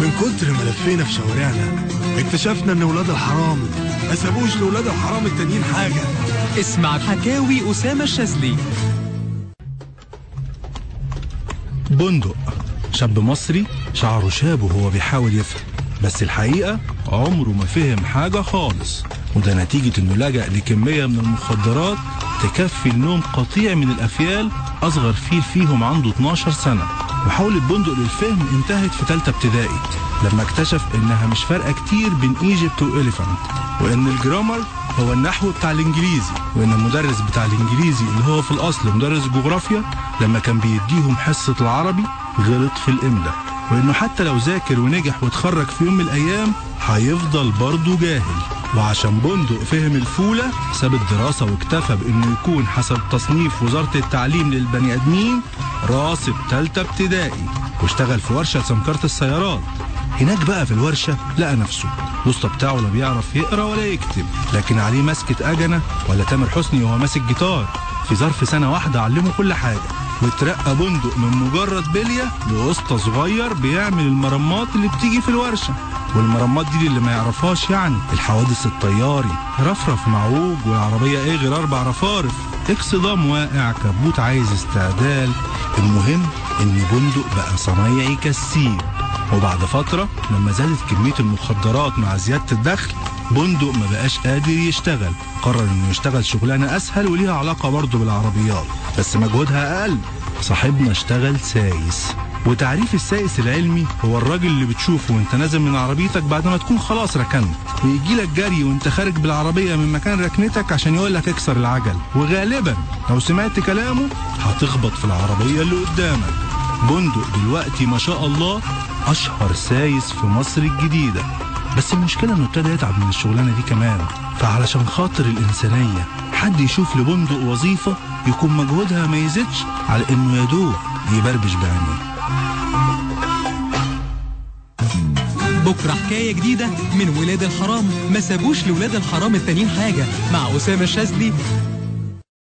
من كتر ما لفينا في شوارعنا اكتشفنا إن ولاد الحرام ما سابوش لولاد الحرام التانيين حاجة. اسمع حكاوي أسامة الشاذلي. بندق. شاب مصري شعره شاب وهو بيحاول يفهم. بس الحقيقة عمره ما فهم حاجة خالص. وده نتيجة إنه لجأ لكمية من المخدرات تكفي النوم قطيع من الأفيال أصغر فيل فيهم عنده 12 سنة. محاولة بندق للفهم انتهت في تالتة ابتدائي لما اكتشف إنها مش فارقة كتير بين إيجيبت وإليفانت وإن الجرامر هو النحو بتاع الإنجليزي وإن المدرس بتاع الإنجليزي اللي هو في الأصل مدرس جغرافيا لما كان بيديهم حصة العربي غلط في الاملاء وإنه حتى لو ذاكر ونجح واتخرج في يوم من الأيام هيفضل برضه جاهل. وعشان بندق فهم الفولة ساب الدراسة واكتفى بإنه يكون حسب تصنيف وزارة التعليم للبني آدمين راسب تالتة ابتدائي واشتغل في ورشة سمكرة السيارات. هناك بقى في الورشة لقى نفسه. الوسطى بتاعه لا بيعرف يقرأ ولا يكتب لكن عليه ماسكة أجنة ولا تامر حسني وهو ماسك جيتار. في ظرف سنة واحدة علمه كل حاجة. واترقى بندق من مجرد بلية لوسطى صغير بيعمل المرمات اللي بتيجي في الورشة. والمرمات دي اللي ما يعرفهاش يعني. الحوادث الطياري رفرف معوج والعربية إيه غير أربع رفارف. اكسدام واقع كبوت عايز استعدال. المهم إن بندق بقى صنايعي كسير وبعد فترة لما زادت كمية المخدرات مع زيادة الدخل بندق ما بقاش قادر يشتغل. قرر إنه يشتغل شغلانة أسهل وليها علاقة برضه بالعربيات. بس مجهودها أقل. صاحبنا اشتغل سايس. وتعريف السائس العلمي هو الراجل اللي بتشوفه وانت نازل من عربيتك بعد ما تكون خلاص ركنت. ويجي لك جري وانت خارج بالعربية من مكان ركنتك عشان يقول لك اكسر العجل. وغالبا لو سمعت كلامه هتخبط في العربية اللي قدامك. بندق دلوقتي ما شاء الله أشهر سايس في مصر الجديدة. بس المشكلة إنه ابتدى يتعب من الشغلانة دي كمان. فعلشان خاطر الإنسانية حد يشوف لبندق وظيفة يكون مجهودها ما يزيدش على إنه يدوب يبربش بعينيه بكرة حكاية جديدة من ولاد الحرام. ما سابوش لولاد الحرام التانيين حاجة. مع أسامة الشاذلي